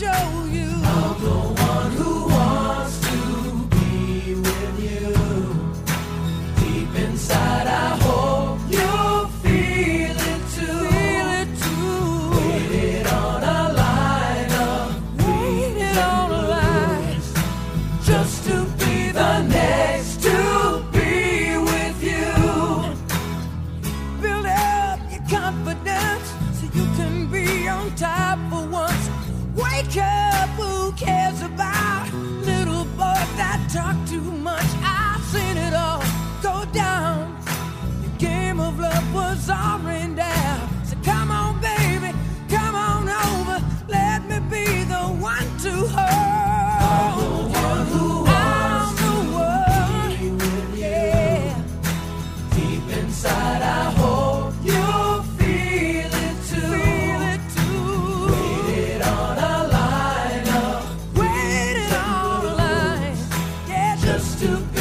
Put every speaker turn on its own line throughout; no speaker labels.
show. stupid.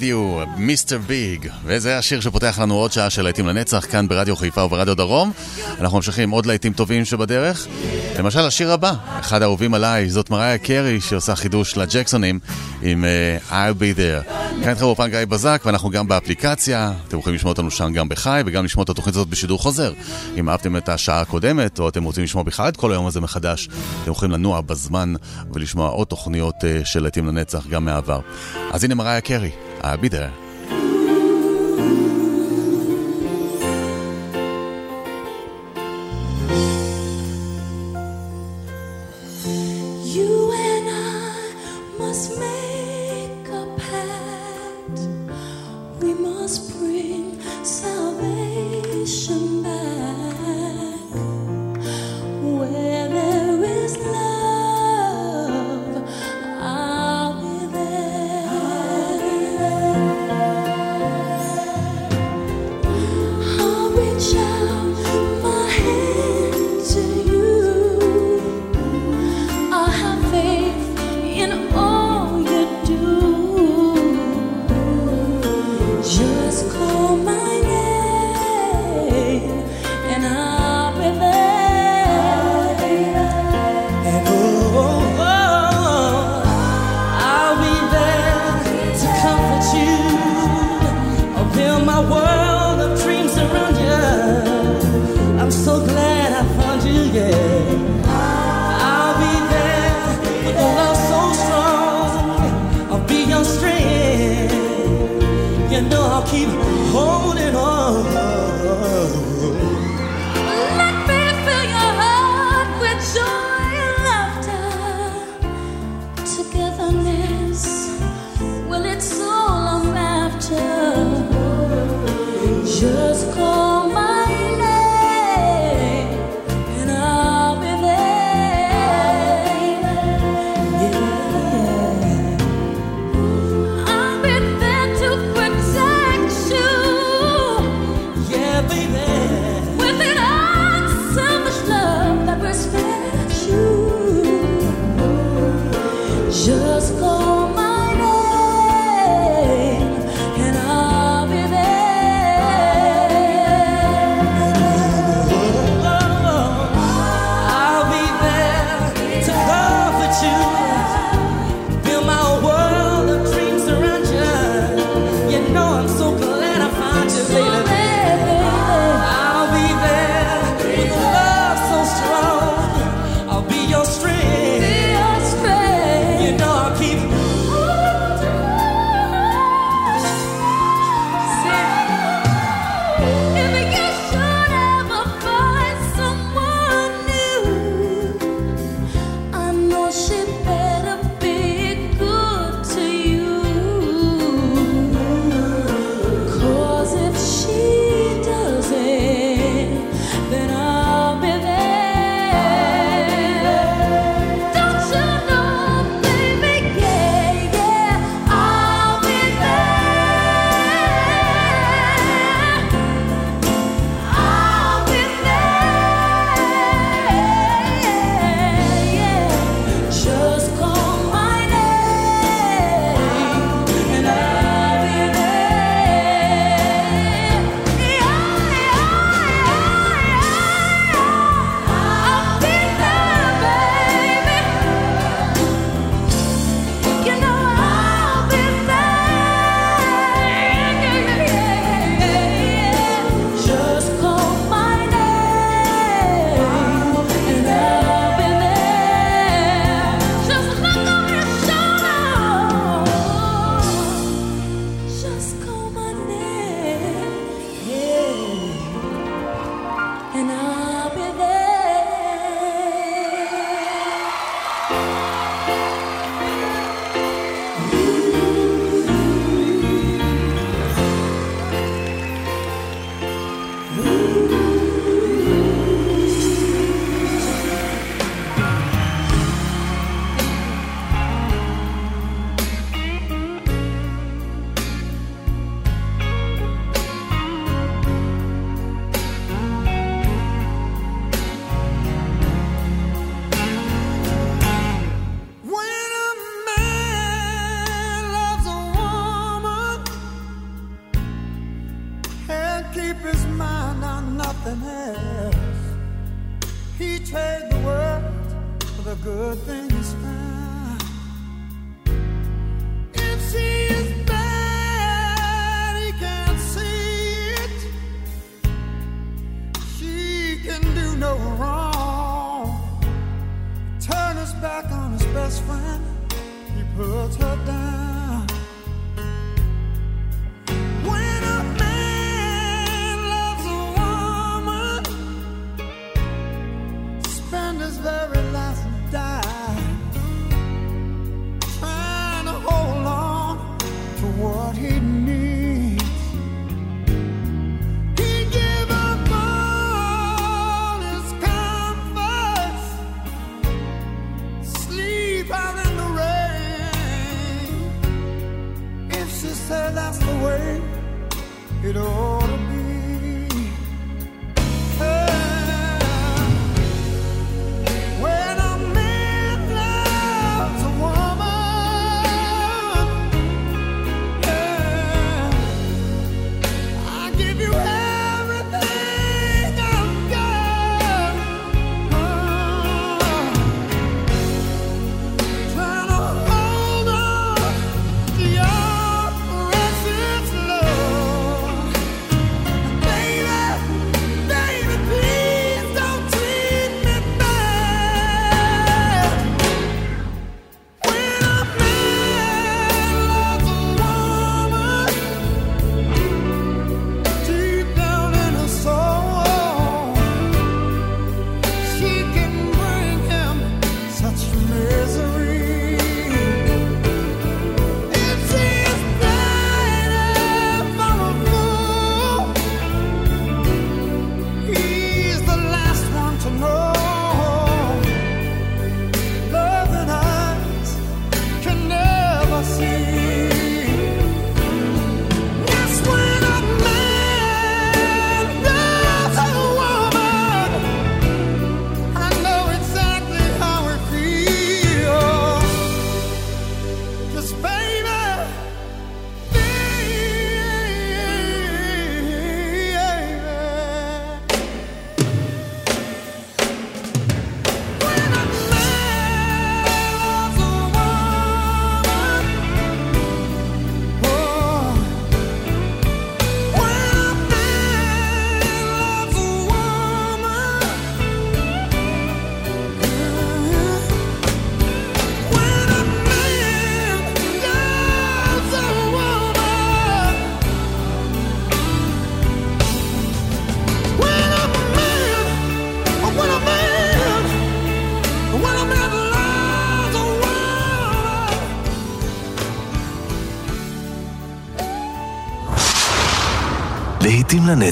with you,
Mr. Big. וזה השיר שפותח לנו עוד שעה של להיטים לנצח, כאן ברדיו חיפה וברדיו דרום. אנחנו ממשיכים עם עוד להיטים טובים שבדרך. למשל, השיר הבא, אחד האהובים עליי, זאת מריה קרי, שעושה חידוש לג'קסונים עם uh, I'll be there. כאן איתך באופן גיא בזק, ואנחנו גם באפליקציה, אתם יכולים לשמוע אותנו שם גם בחי, וגם לשמוע את התוכנית הזאת בשידור חוזר. אם אהבתם את השעה הקודמת, או אתם רוצים לשמוע בכלל את כל היום הזה מחדש, אתם יכולים לנוע בזמן ולשמוע עוד תוכניות uh, של להיטים לנצח גם מהעבר. אז הנה מריה קרי.
Abida.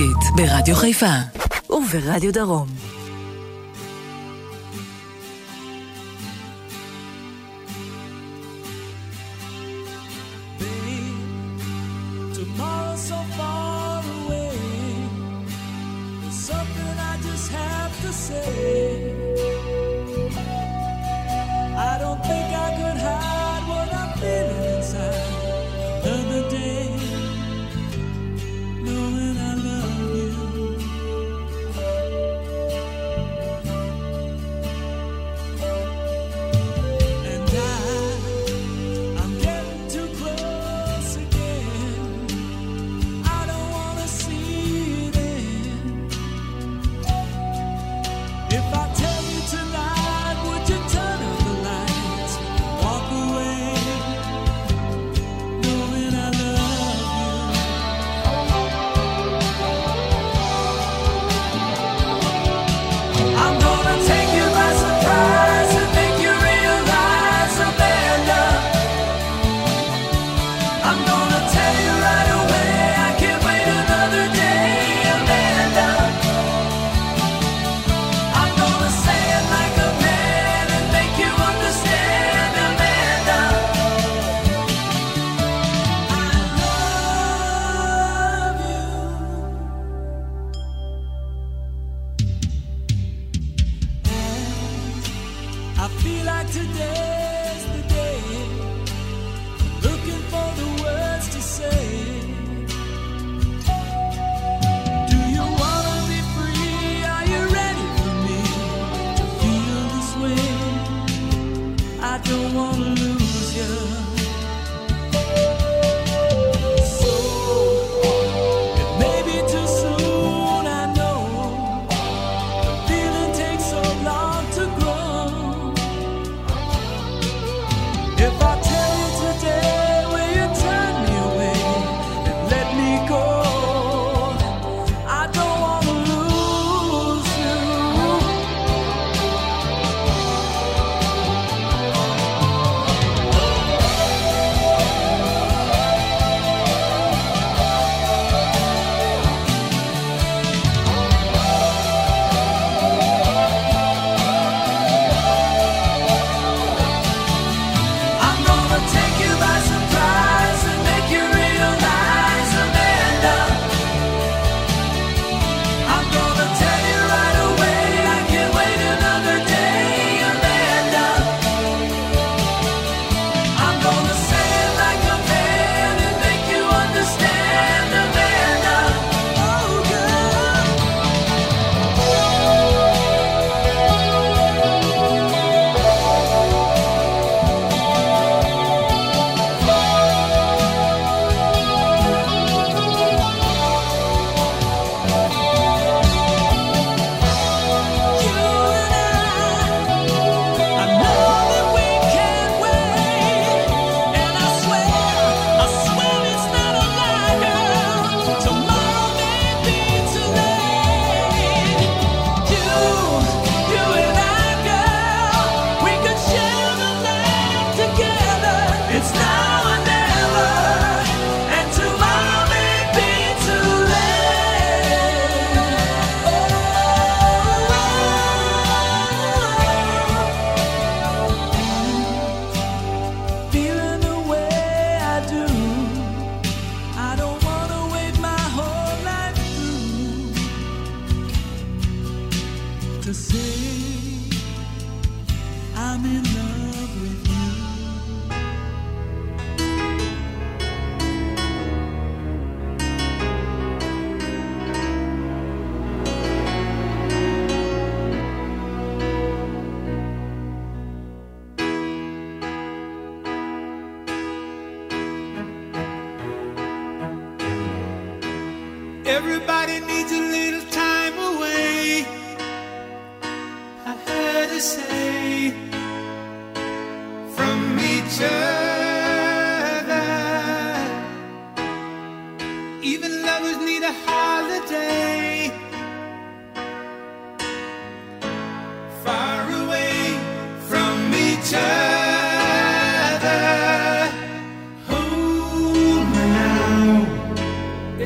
נוסטלגית ברדיו חיפה וברדיו דרום.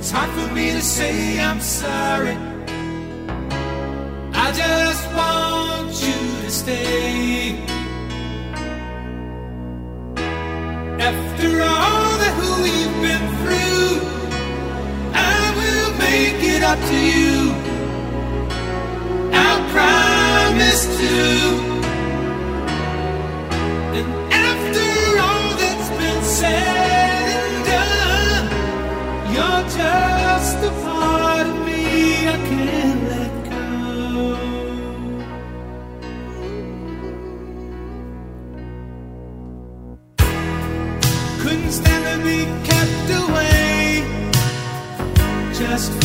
It's hard for me to say I'm sorry. I just want you to stay. After all that we've been through, I will make it up to you. I promise to. And after all that's been said.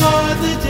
for the day.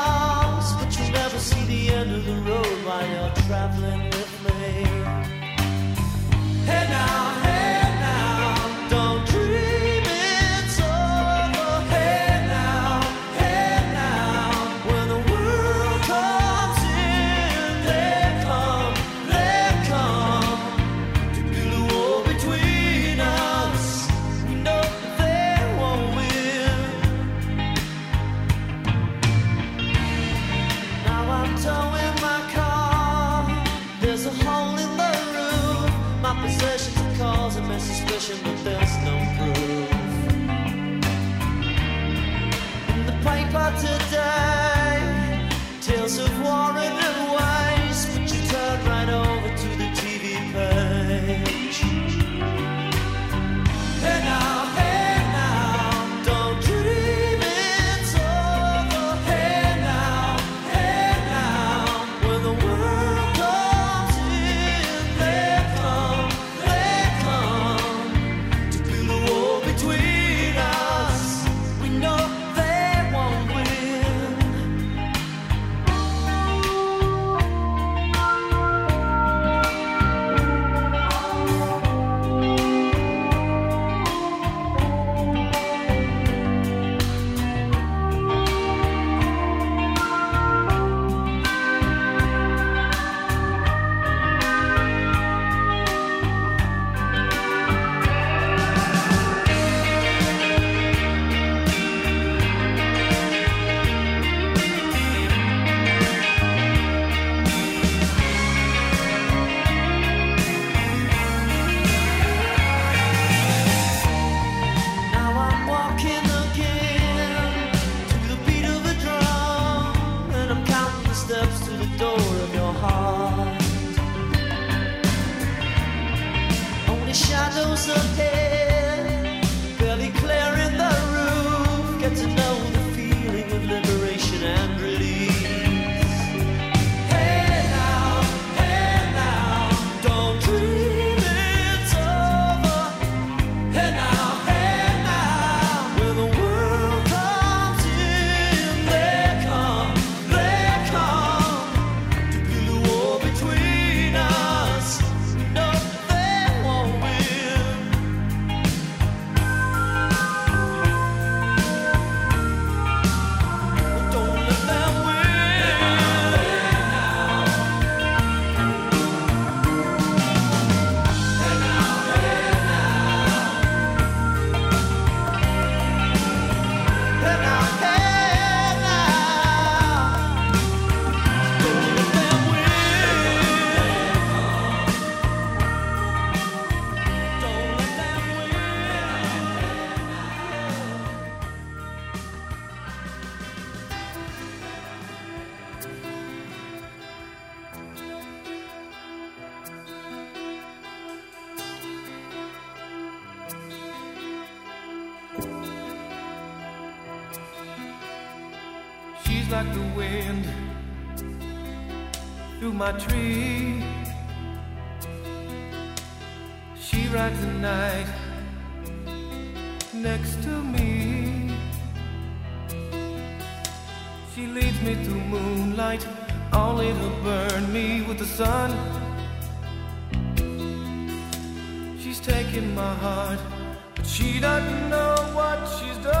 like the wind through my tree. She rides the night next to me. She leads me through moonlight, only to burn me with the sun. She's taking my heart, but she doesn't know what she's done.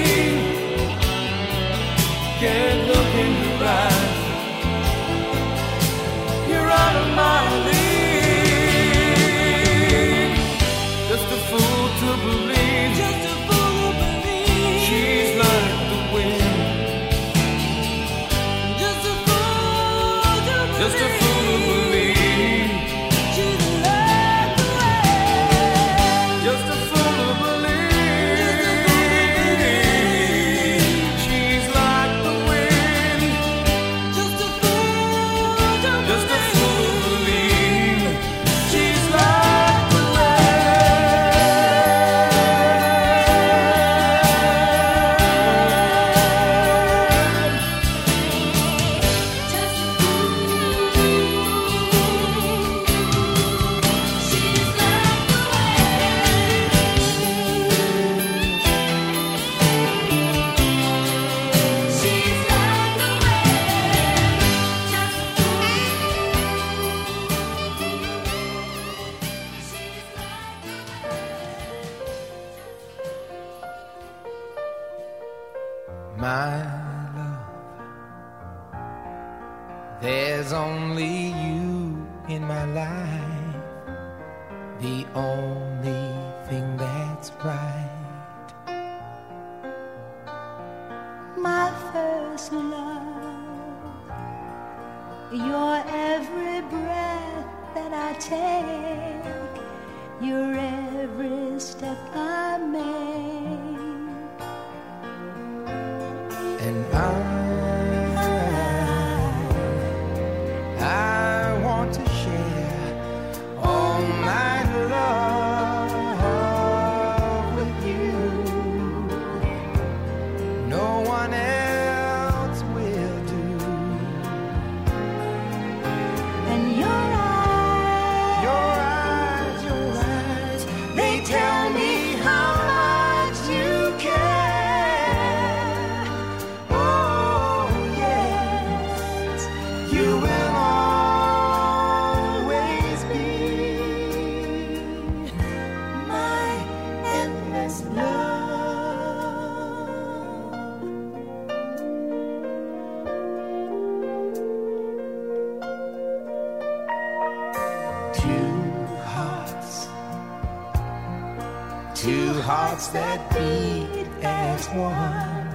can't look in your eyes. You're out of my
that
beat as one.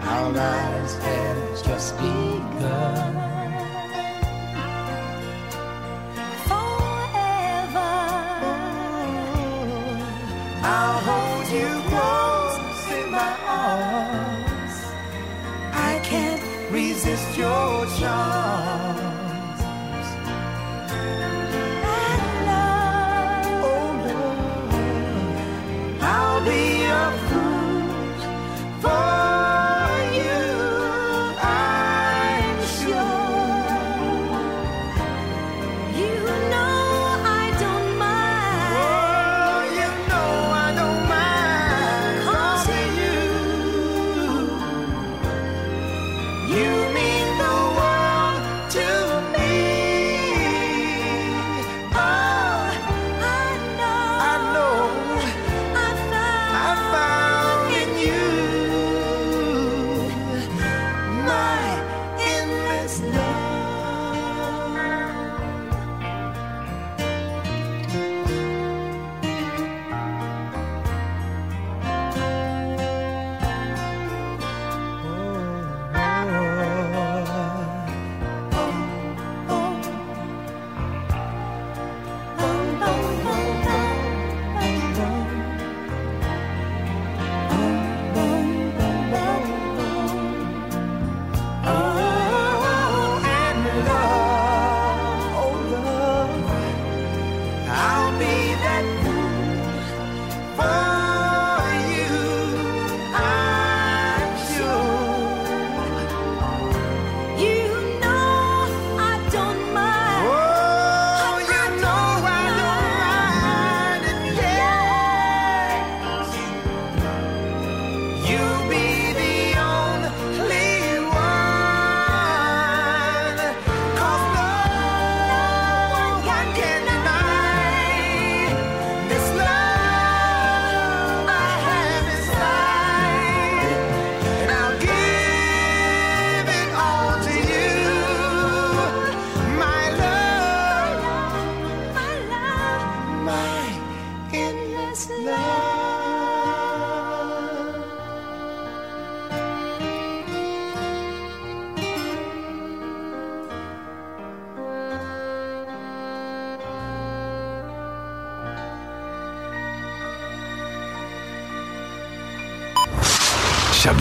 Our lives have just begun.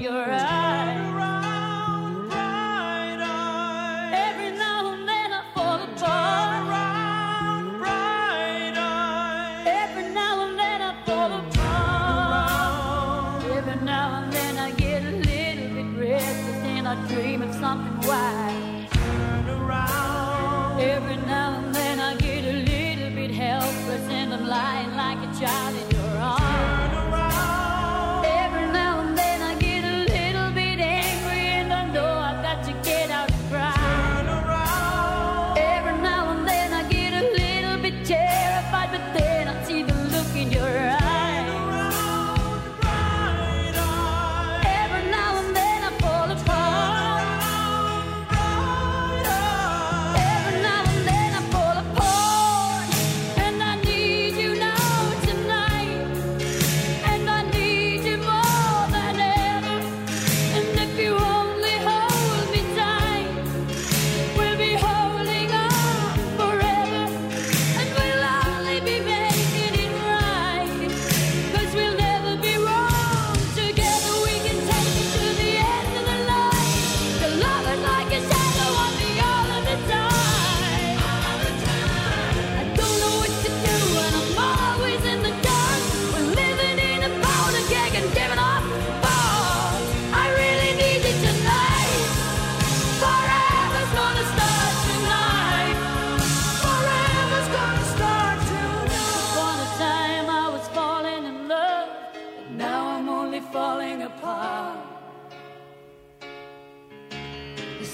your eyes.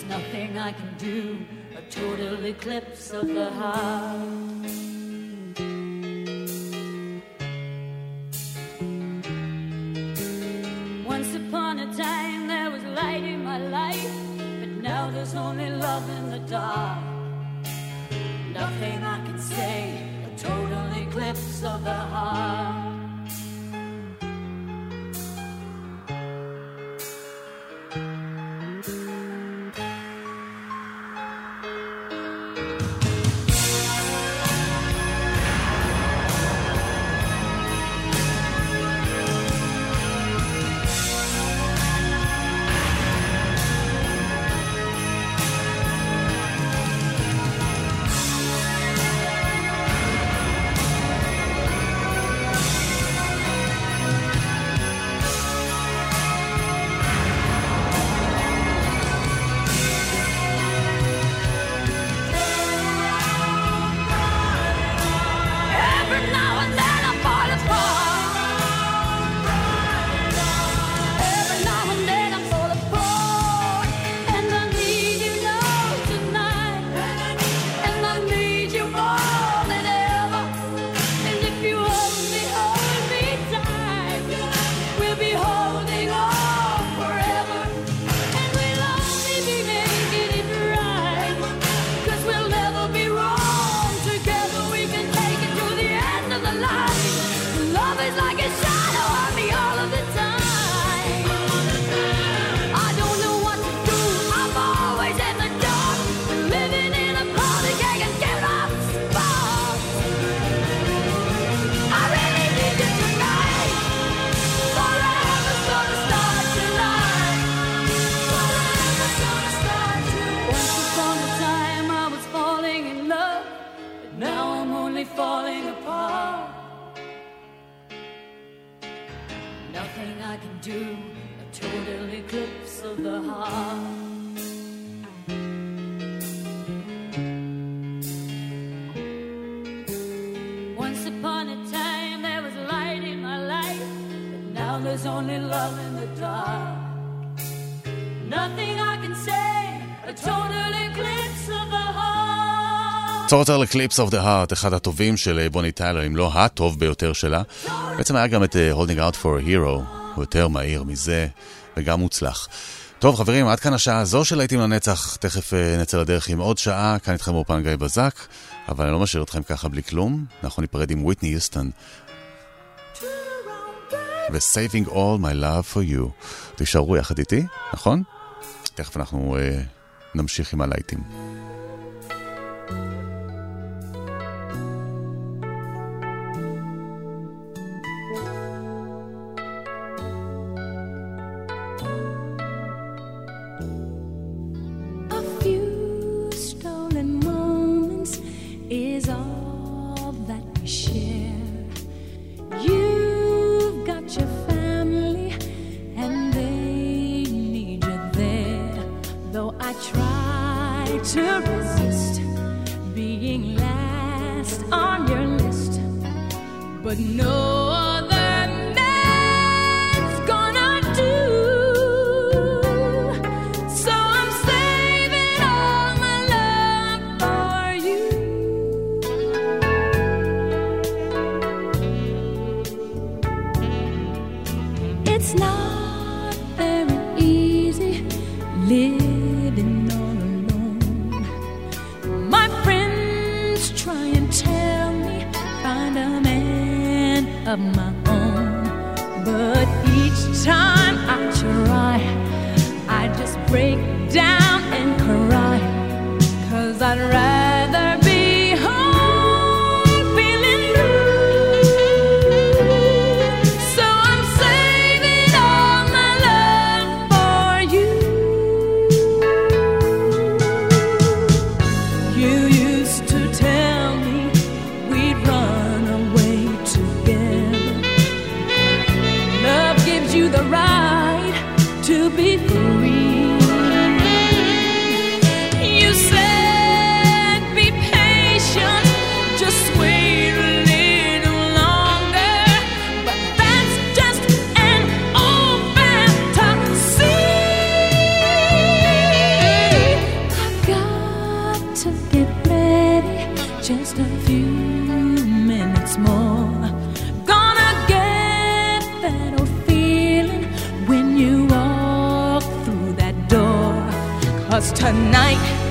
nothing I can do. A total eclipse of the heart. Total Eclipse of the Heart,
אחד הטובים של אה, בוני טיילר, אם לא הטוב ביותר שלה. בעצם היה גם את אה, Holding Out for a Hero, הוא יותר מהיר מזה, וגם מוצלח. טוב חברים, עד כאן השעה הזו של להיטים לנצח, תכף אה, נצא לדרך עם עוד שעה, כאן איתכם באופן גיא בזק, אבל אני לא משאיר אתכם ככה בלי כלום, אנחנו ניפרד עם וויטני יוסטון. ו-Saving All My Love for You. תישארו יחד איתי, נכון? תכף אנחנו אה, נמשיך עם הלהיטים.
To resist being last on your list, but no Cause tonight